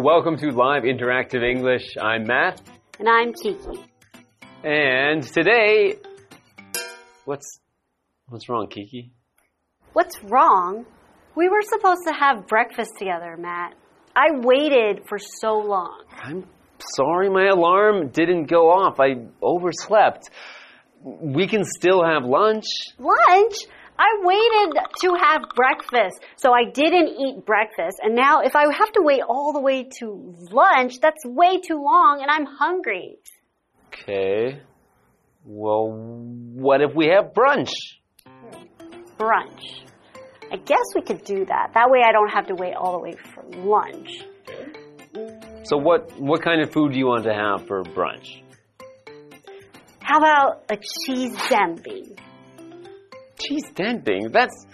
welcome to Live Interactive English. I'm Matt. And I'm Kiki. And today, what's what's wrong, Kiki? What's wrong? We were supposed to have breakfast together, Matt. I waited for so long. I'm sorry, my alarm didn't go off. I overslept. We can still have lunch. Lunch? I waited to have breakfast, so I didn't eat breakfast. And now, if I have to wait all the way to lunch, that's way too long, and I'm hungry. Okay. Well, what if we have brunch? Brunch. I guess we could do that. That way, I don't have to wait all the way for lunch. So, what what kind of food do you want to have for brunch? How about a cheese demping? Cheese demping? That's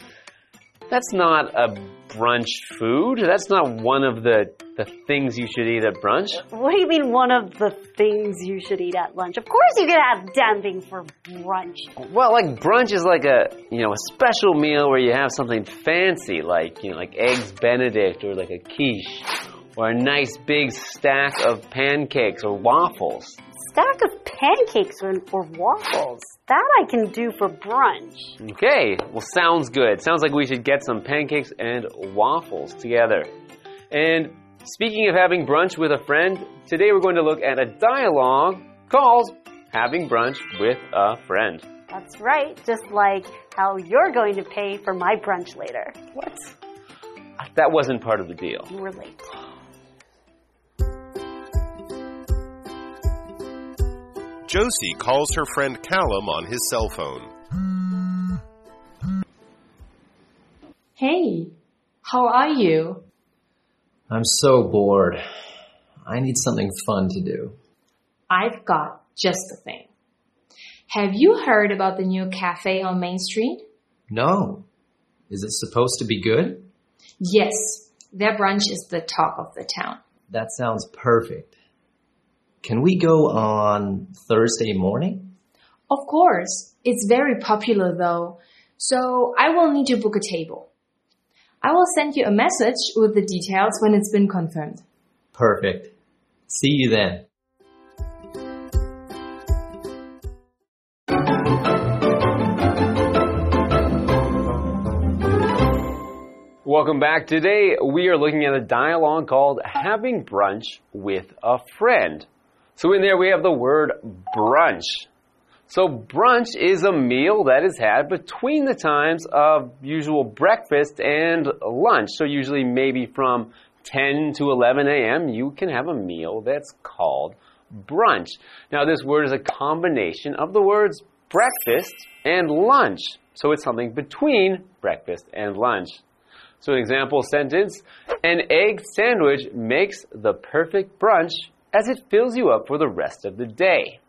that's not a brunch food. That's not one of the the things you should eat at brunch. What do you mean one of the things you should eat at lunch? Of course you could have demping for brunch. Well, like brunch is like a you know a special meal where you have something fancy like you know like eggs Benedict or like a quiche or a nice big stack of pancakes or waffles. Stack of pancakes or, or waffles. That I can do for brunch. Okay, well, sounds good. Sounds like we should get some pancakes and waffles together. And speaking of having brunch with a friend, today we're going to look at a dialogue called Having Brunch with a Friend. That's right, just like how you're going to pay for my brunch later. What? That wasn't part of the deal. You were late. Josie calls her friend Callum on his cell phone. Hey, how are you? I'm so bored. I need something fun to do. I've got just the thing. Have you heard about the new cafe on Main Street? No. Is it supposed to be good? Yes, their brunch is the talk of the town. That sounds perfect. Can we go on Thursday morning? Of course, it's very popular though, so I will need to book a table. I will send you a message with the details when it's been confirmed. Perfect. See you then. Welcome back. Today we are looking at a dialogue called Having Brunch with a Friend. So in there we have the word brunch. So brunch is a meal that is had between the times of usual breakfast and lunch. So usually maybe from 10 to 11 a.m. you can have a meal that's called brunch. Now this word is a combination of the words breakfast and lunch. So it's something between breakfast and lunch. So an example sentence, an egg sandwich makes the perfect brunch as it fills you up for the rest of the day.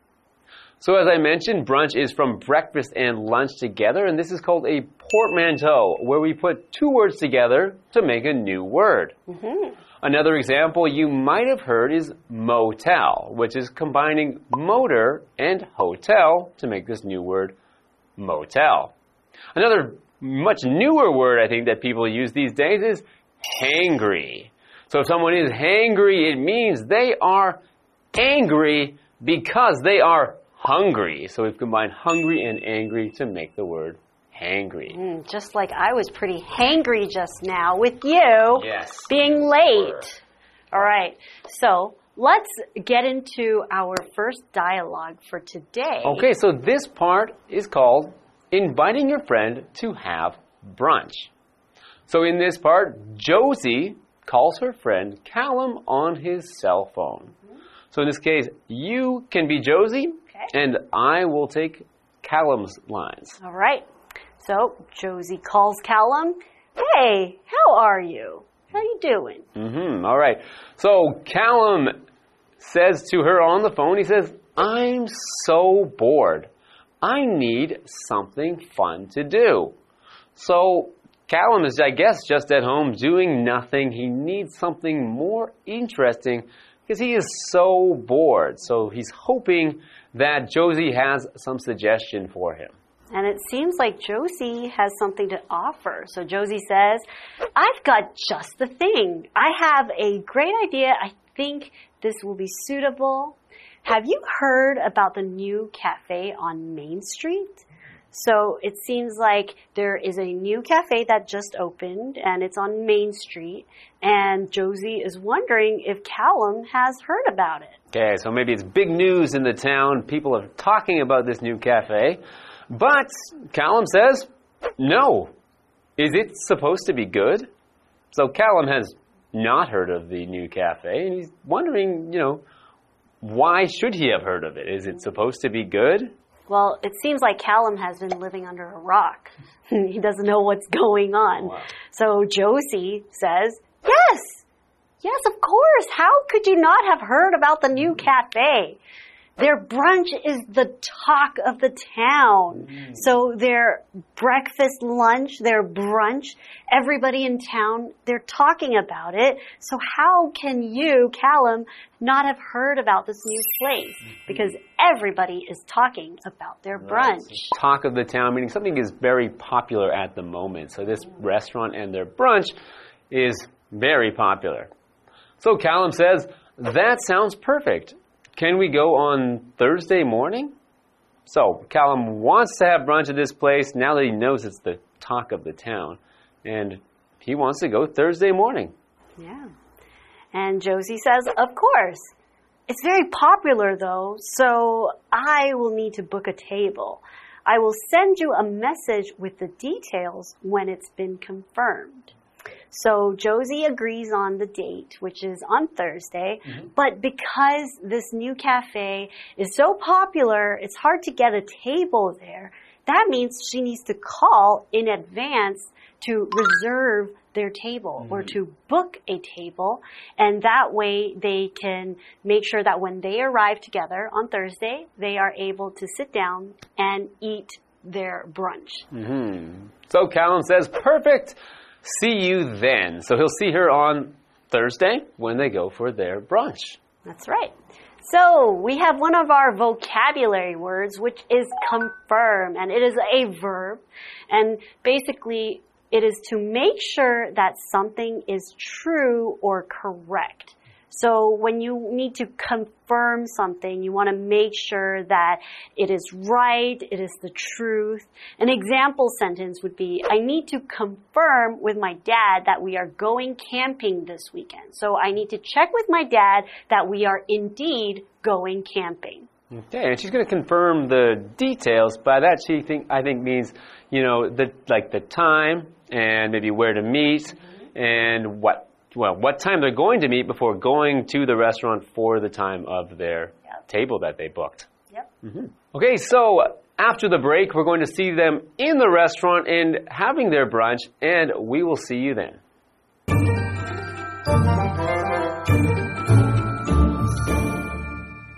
So as I mentioned, brunch is from breakfast and lunch together, and this is called a portmanteau, where we put two words together to make a new word. Mm -hmm. Another example you might have heard is motel, which is combining motor and hotel to make this new word motel. Another much newer word I think that people use these days is hangry. So if someone is hangry, it means they are angry because they are hungry. So we've combined hungry and angry to make the word hangry. Mm, just like I was pretty hangry just now with you yes. being late. Sure. All right. So let's get into our first dialogue for today. Okay, so this part is called inviting your friend to have brunch. So in this part, Josie calls her friend Callum on his cell phone. So in this case, you can be Josie, okay. and I will take Callum's lines. All right. So Josie calls Callum. Hey, how are you? How you doing? Mm-hmm. All right. So Callum says to her on the phone, he says, I'm so bored. I need something fun to do. So Callum is, I guess, just at home doing nothing. He needs something more interesting because he is so bored. So he's hoping that Josie has some suggestion for him. And it seems like Josie has something to offer. So Josie says, I've got just the thing. I have a great idea. I think this will be suitable. Have you heard about the new cafe on Main Street? So it seems like there is a new cafe that just opened and it's on Main Street. And Josie is wondering if Callum has heard about it. Okay, so maybe it's big news in the town. People are talking about this new cafe. But Callum says, no. Is it supposed to be good? So Callum has not heard of the new cafe and he's wondering, you know, why should he have heard of it? Is it supposed to be good? Well, it seems like Callum has been living under a rock. he doesn't know what's going on. Wow. So Josie says, Yes, yes, of course. How could you not have heard about the new cafe? Their brunch is the talk of the town. Mm. So their breakfast, lunch, their brunch, everybody in town, they're talking about it. So how can you, Callum, not have heard about this new place? Mm-hmm. Because everybody is talking about their brunch. Talk of the town, meaning something is very popular at the moment. So this restaurant and their brunch is very popular. So Callum says, that sounds perfect. Can we go on Thursday morning? So Callum wants to have brunch at this place now that he knows it's the talk of the town. And he wants to go Thursday morning. Yeah. And Josie says, Of course. It's very popular though, so I will need to book a table. I will send you a message with the details when it's been confirmed. So Josie agrees on the date, which is on Thursday. But because this new cafe is so popular, it's hard to get a table there. That means she needs to call in advance to reserve their table or to book a table. And that way they can make sure that when they arrive together on Thursday, they are able to sit down and eat their brunch. Hmm. So Callum says, perfect. See you then. So he'll see her on Thursday when they go for their brunch. That's right. So we have one of our vocabulary words, which is confirm, and it is a verb. And basically, it is to make sure that something is true or correct. So when you need to confirm something, you want to make sure that it is right, it is the truth. An example sentence would be, I need to confirm with my dad that we are going camping this weekend. So I need to check with my dad that we are indeed going camping. Okay, and she's going to confirm the details. By that, she think I think means you know the like the time and maybe where to meet mm-hmm. and what well what time they're going to meet before going to the restaurant for the time of their Yep. table that they booked. Yep. Mm-hmm. Okay, so after the break, we're going to see them in the restaurant and having their brunch, and we will see you then.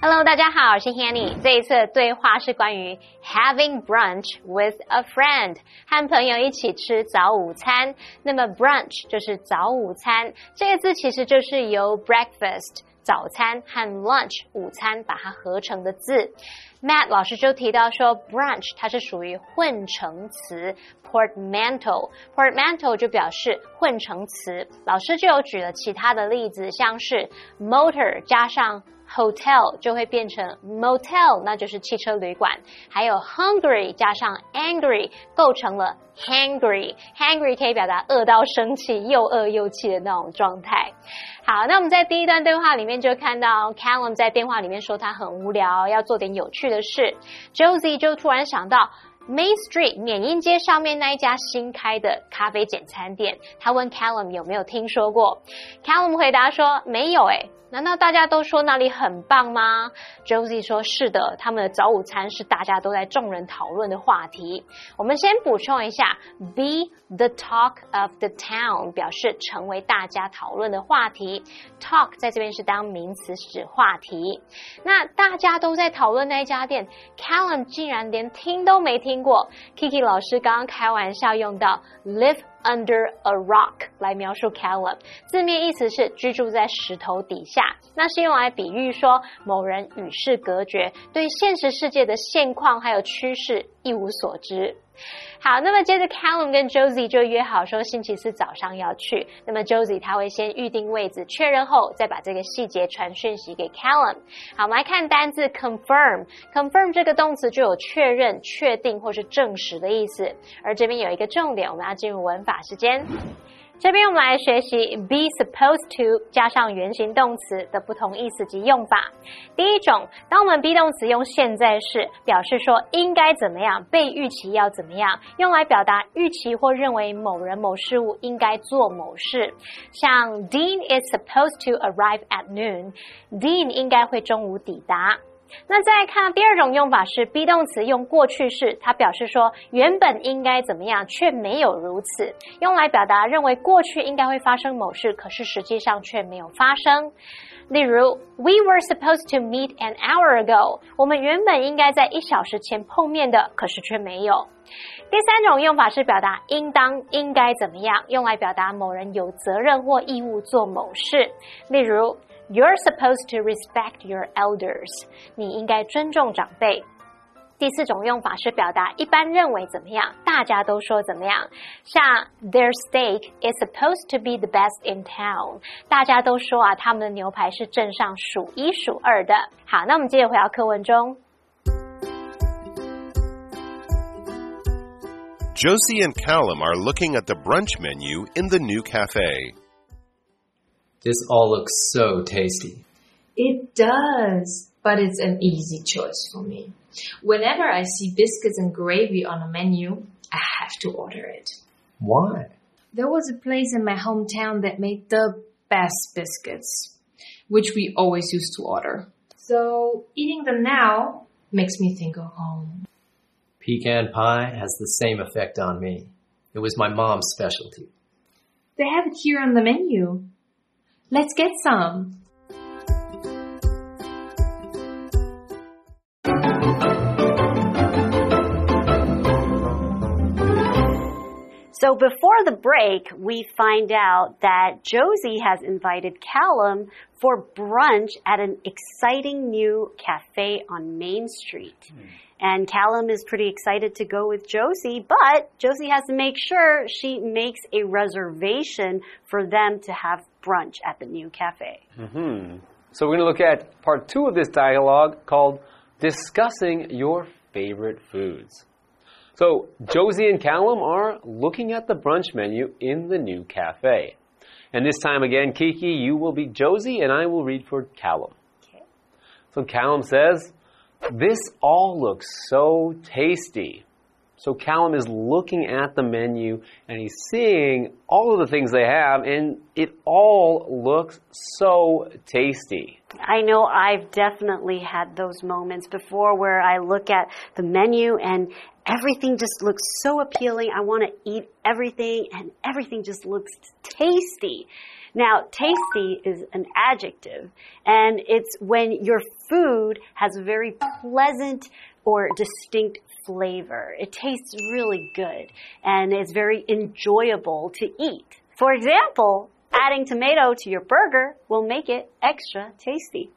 Hello，大家好，我是 Hanny。这一次的对话是关于 having brunch with a friend，和朋友一起吃早午餐。那么 brunch 就是早午餐，这个字其实就是由 breakfast 早餐和 lunch 午餐把它合成的字。Matt 老师就提到说，brunch 它是属于混成词 portmanteau。portmanteau 就表示混成词。老师就有举了其他的例子，像是 motor 加上 hotel 就会变成 motel，那就是汽车旅馆。还有 hungry 加上 angry 构成了 hangry。hangry 可以表达饿到生气、又饿又气的那种状态。好，那我们在第一段对话里面就看到 Callum 在电话里面说他很无聊，要做点有趣的事。Josie 就突然想到 Main Street 缅因街上面那一家新开的咖啡简餐店，他问 Callum 有没有听说过。Callum 回答说没有诶，难道大家都说那里很棒吗？Josie 说是的，他们的早午餐是大家都在众人讨论的话题。我们先补充一下，be the talk of the town 表示成为大家讨论的话题。Talk 在这边是当名词指话题。那大家都在讨论那一家店，Callum 竟然连听都没听过，Kiki 老师刚刚开玩笑用到 live under a rock 来描述 Callum，字面意思是居住在石头底下，那是用来比喻说某人与世隔绝，对现实世界的现况还有趋势一无所知。好，那么接着 Callum 跟 Josie 就约好说星期四早上要去。那么 Josie 他会先预定位置，确认后再把这个细节传讯息给 Callum。好，我们来看单字 confirm。confirm 这个动词就有确认、确定或是证实的意思。而这边有一个重点，我们要进入文法时间。这边我们来学习 be supposed to 加上原形动词的不同意思及用法。第一种，当我们 be 动词用现在式，表示说应该怎么样，被预期要怎么样，用来表达预期或认为某人某事物应该做某事。像 Dean is supposed to arrive at noon，Dean 应该会中午抵达。那再看第二种用法是 be 动词用过去式，它表示说原本应该怎么样，却没有如此，用来表达认为过去应该会发生某事，可是实际上却没有发生。例如，We were supposed to meet an hour ago，我们原本应该在一小时前碰面的，可是却没有。第三种用法是表达应当、应该怎么样，用来表达某人有责任或义务做某事。例如。You're supposed to respect your elders. 你应该尊重长辈。第四种用法是表达一般认为怎么样，大家都说怎么样。像 Their steak is supposed to be the best in town. 大家都说啊，他们的牛排是镇上数一数二的。好，那我们接着回到课文中。Josie and Callum are looking at the brunch menu in the new cafe. This all looks so tasty. It does, but it's an easy choice for me. Whenever I see biscuits and gravy on a menu, I have to order it. Why? There was a place in my hometown that made the best biscuits, which we always used to order. So eating them now makes me think of home. Pecan pie has the same effect on me. It was my mom's specialty. They have it here on the menu. Let's get some. So before the break, we find out that Josie has invited Callum for brunch at an exciting new cafe on Main Street. Mm. And Callum is pretty excited to go with Josie, but Josie has to make sure she makes a reservation for them to have brunch at the new cafe. Mm -hmm. So we're going to look at part two of this dialogue called Discussing Your Favorite Foods. So Josie and Callum are looking at the brunch menu in the new cafe. And this time again, Kiki, you will be Josie and I will read for Callum. Okay. So Callum says, This all looks so tasty. So Callum is looking at the menu and he's seeing all of the things they have, and it all looks so tasty. I know I've definitely had those moments before where I look at the menu and everything just looks so appealing. I want to eat everything, and everything just looks tasty. Now, tasty is an adjective, and it's when your food has a very pleasant or distinct flavor. It tastes really good and is very enjoyable to eat. For example, adding tomato to your burger will make it extra tasty.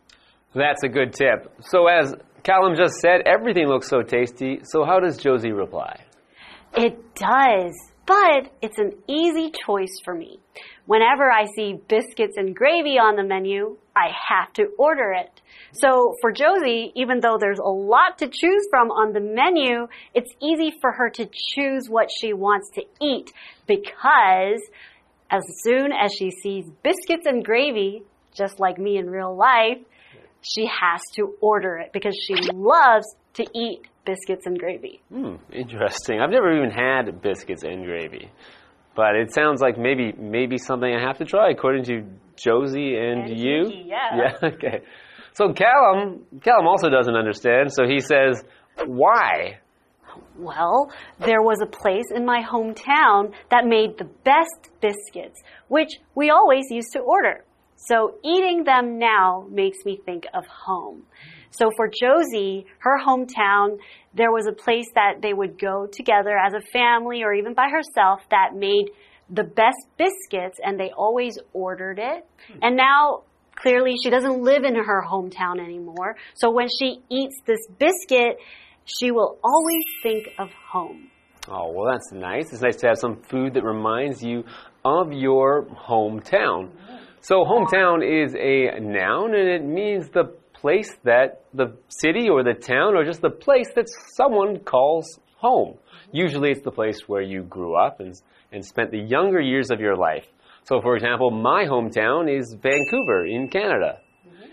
That's a good tip. So, as Callum just said, everything looks so tasty. So, how does Josie reply? It does, but it's an easy choice for me. Whenever I see biscuits and gravy on the menu, I have to order it. So for Josie, even though there's a lot to choose from on the menu, it's easy for her to choose what she wants to eat because as soon as she sees biscuits and gravy, just like me in real life, she has to order it because she loves to eat biscuits and gravy. Hmm, interesting. I've never even had biscuits and gravy. But it sounds like maybe maybe something I have to try according to Josie and, and you. Kiki, yeah. Yeah, okay. So Callum, Callum also doesn't understand, so he says, "Why?" Well, there was a place in my hometown that made the best biscuits, which we always used to order. So eating them now makes me think of home. So for Josie, her hometown, there was a place that they would go together as a family or even by herself that made the best biscuits and they always ordered it. Hmm. And now clearly she doesn't live in her hometown anymore. So when she eats this biscuit, she will always think of home. Oh, well, that's nice. It's nice to have some food that reminds you of your hometown. So, hometown is a noun and it means the place that the city or the town or just the place that someone calls home. Usually it's the place where you grew up and, and spent the younger years of your life. So, for example, my hometown is Vancouver in Canada.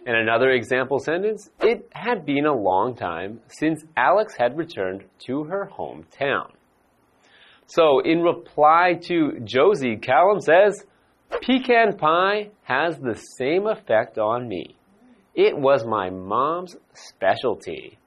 And another example sentence, it had been a long time since Alex had returned to her hometown. So, in reply to Josie, Callum says, Pecan pie has the same effect on me. It was my mom's specialty.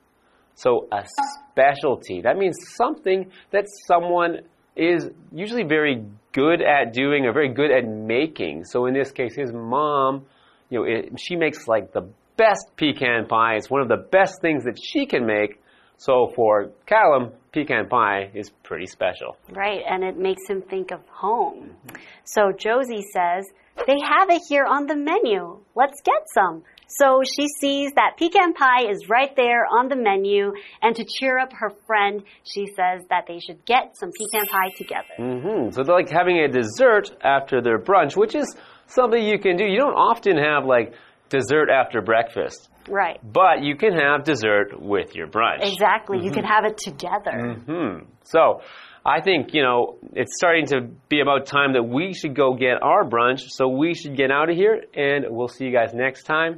So, a specialty, that means something that someone is usually very good at doing or very good at making. So, in this case, his mom, you know, it, she makes like the best pecan pie. It's one of the best things that she can make. So for Callum, pecan pie is pretty special. Right, and it makes him think of home. So Josie says, They have it here on the menu. Let's get some. So she sees that pecan pie is right there on the menu, and to cheer up her friend, she says that they should get some pecan pie together. Mm -hmm. So they're like having a dessert after their brunch, which is something you can do. You don't often have like dessert after breakfast. Right. But you can have dessert with your brunch. Exactly. Mm -hmm. You can have it together. Mm -hmm. So I think, you know, it's starting to be about time that we should go get our brunch. So we should get out of here and we'll see you guys next time.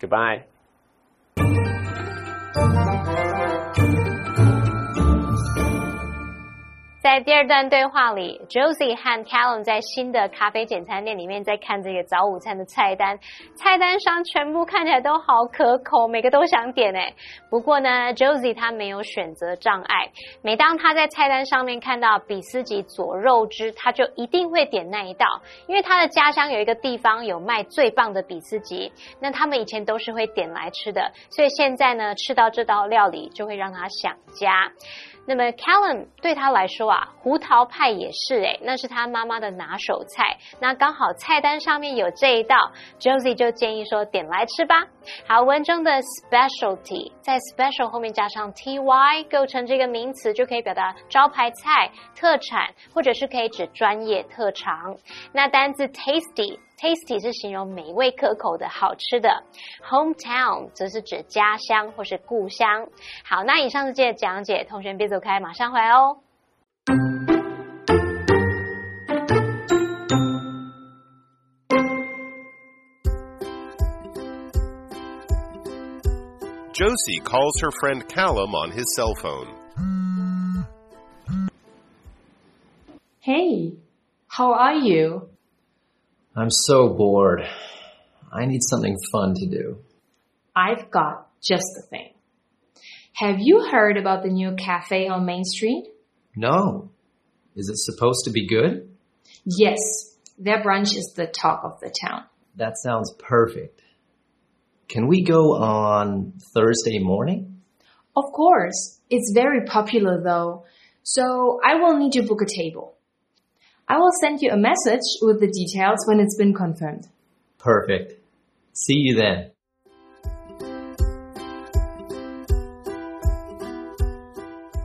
Goodbye. 在第二段对话里，Josie 和 Callum 在新的咖啡简餐店里面在看这个早午餐的菜单，菜单上全部看起来都好可口，每个都想点哎。不过呢，Josie 他没有选择障碍，每当他在菜单上面看到比斯吉佐肉汁，他就一定会点那一道，因为他的家乡有一个地方有卖最棒的比斯吉，那他们以前都是会点来吃的，所以现在呢，吃到这道料理就会让他想家。那么 Callum 对他来说啊，胡桃派也是诶，那是他妈妈的拿手菜。那刚好菜单上面有这一道，Josie 就建议说点来吃吧。好，文中的 specialty 在 special 后面加上 ty 构成这个名词，就可以表达招牌菜、特产，或者是可以指专业特长。那单字 tasty。Tasty 是形容美味可口的好吃的，hometown 则是指家乡或是故乡。好，那以上是这个讲解，同学别走开，马上回来哦。Josie calls her friend Callum on his cell phone. Hey, how are you? I'm so bored. I need something fun to do. I've got just the thing. Have you heard about the new cafe on Main Street? No. Is it supposed to be good? Yes. Their brunch is the talk of the town. That sounds perfect. Can we go on Thursday morning? Of course. It's very popular though. So I will need to book a table. I will send you a message with the details when it's been confirmed. Perfect. See you then.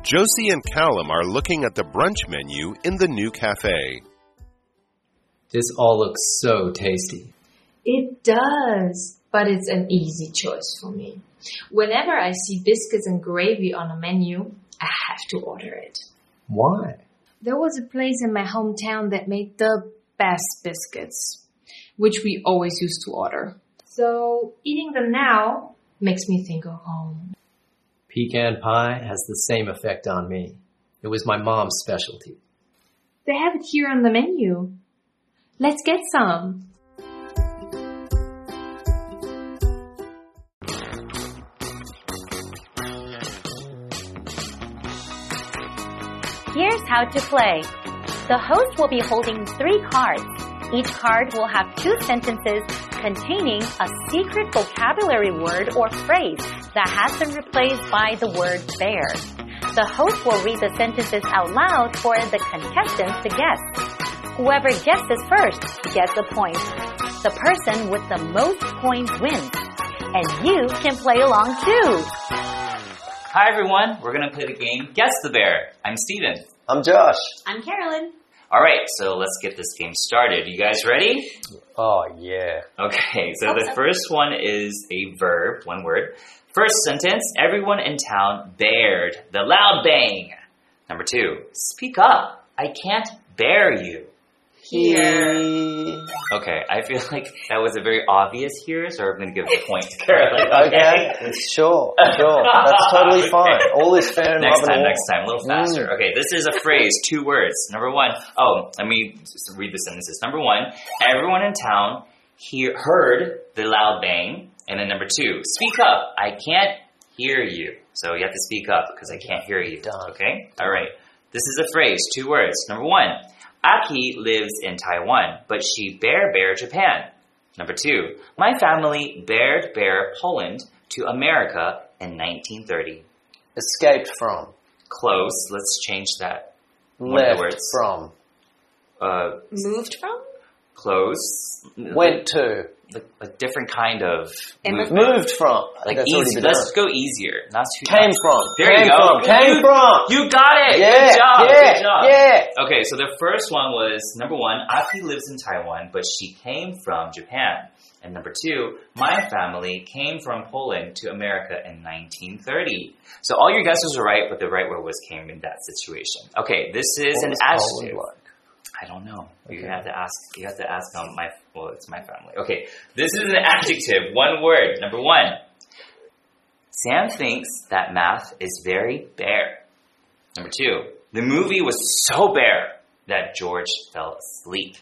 Josie and Callum are looking at the brunch menu in the new cafe. This all looks so tasty. It does, but it's an easy choice for me. Whenever I see biscuits and gravy on a menu, I have to order it. Why? There was a place in my hometown that made the best biscuits, which we always used to order. So eating them now makes me think of home. Pecan pie has the same effect on me. It was my mom's specialty. They have it here on the menu. Let's get some. How to play. The host will be holding three cards. Each card will have two sentences containing a secret vocabulary word or phrase that has been replaced by the word bear. The host will read the sentences out loud for the contestants to guess. Whoever guesses first gets a point. The person with the most points wins. And you can play along too. Hi everyone, we're gonna play the game Guess the Bear. I'm Steven. I'm Josh. I'm Carolyn. Alright, so let's get this game started. You guys ready? Oh, yeah. Okay, so oh, the first one is a verb, one word. First sentence, everyone in town bared the loud bang. Number two, speak up. I can't bear you. Here. Okay, I feel like that was a very obvious here, so I'm gonna give a point to Carolyn. Okay. Sure. Sure. That's totally fine. All is fair in Next love time, and next time, a little faster. Mm. Okay, this is a phrase, two words. Number one, oh, let me just read the sentences. Number one, everyone in town hear, heard the loud bang. And then number two, speak up. I can't hear you. So you have to speak up because I can't hear you. Done. Okay? All right. This is a phrase, two words. Number one, Aki lives in Taiwan, but she bear bear Japan. Number two, my family bared bear Poland to America in 1930. Escaped from. Close. Let's change that. One of Left words. from. Uh, Moved from? close. Went to. Like, like different kind of. Immigrant. Moved from. Like That's easy. Let's done. go easier. Not too. Came from. There Came you go. from. Came You- from. You got it. Yeah. Good job. Yeah. Good job. Yeah. Okay, so the first one was number one, Aki lives in Taiwan, but she came from Japan. And number two, my family came from Poland to America in 1930. So all your guesses were right, but the right word was came in that situation. Okay, this is What an adjective. Like? I don't know. You have to ask. You have to ask on my. Well, it's my family. Okay, this is an adjective. One word. Number one. Sam thinks that math is very bare. Number two. The movie was so bare that George fell asleep.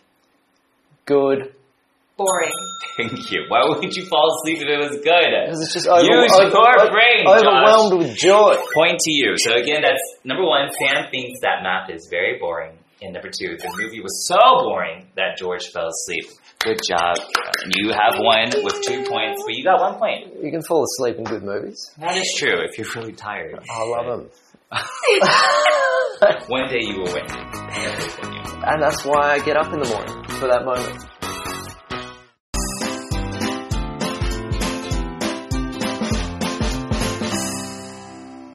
Good. Boring. Thank you. Why would you fall asleep if it was good? Because it's just over, Use over- your over- brain, Josh. overwhelmed with joy. Point to you. So again, that's number one. Sam thinks that math is very boring. And number two, the movie was so boring that George fell asleep. Good job. You have one with two points, but you got one point. You can fall asleep in good movies. That is true if you're really tired. I love them. One day you will win. I'm gonna believe in you. And that's why I get up in the morning for that moment.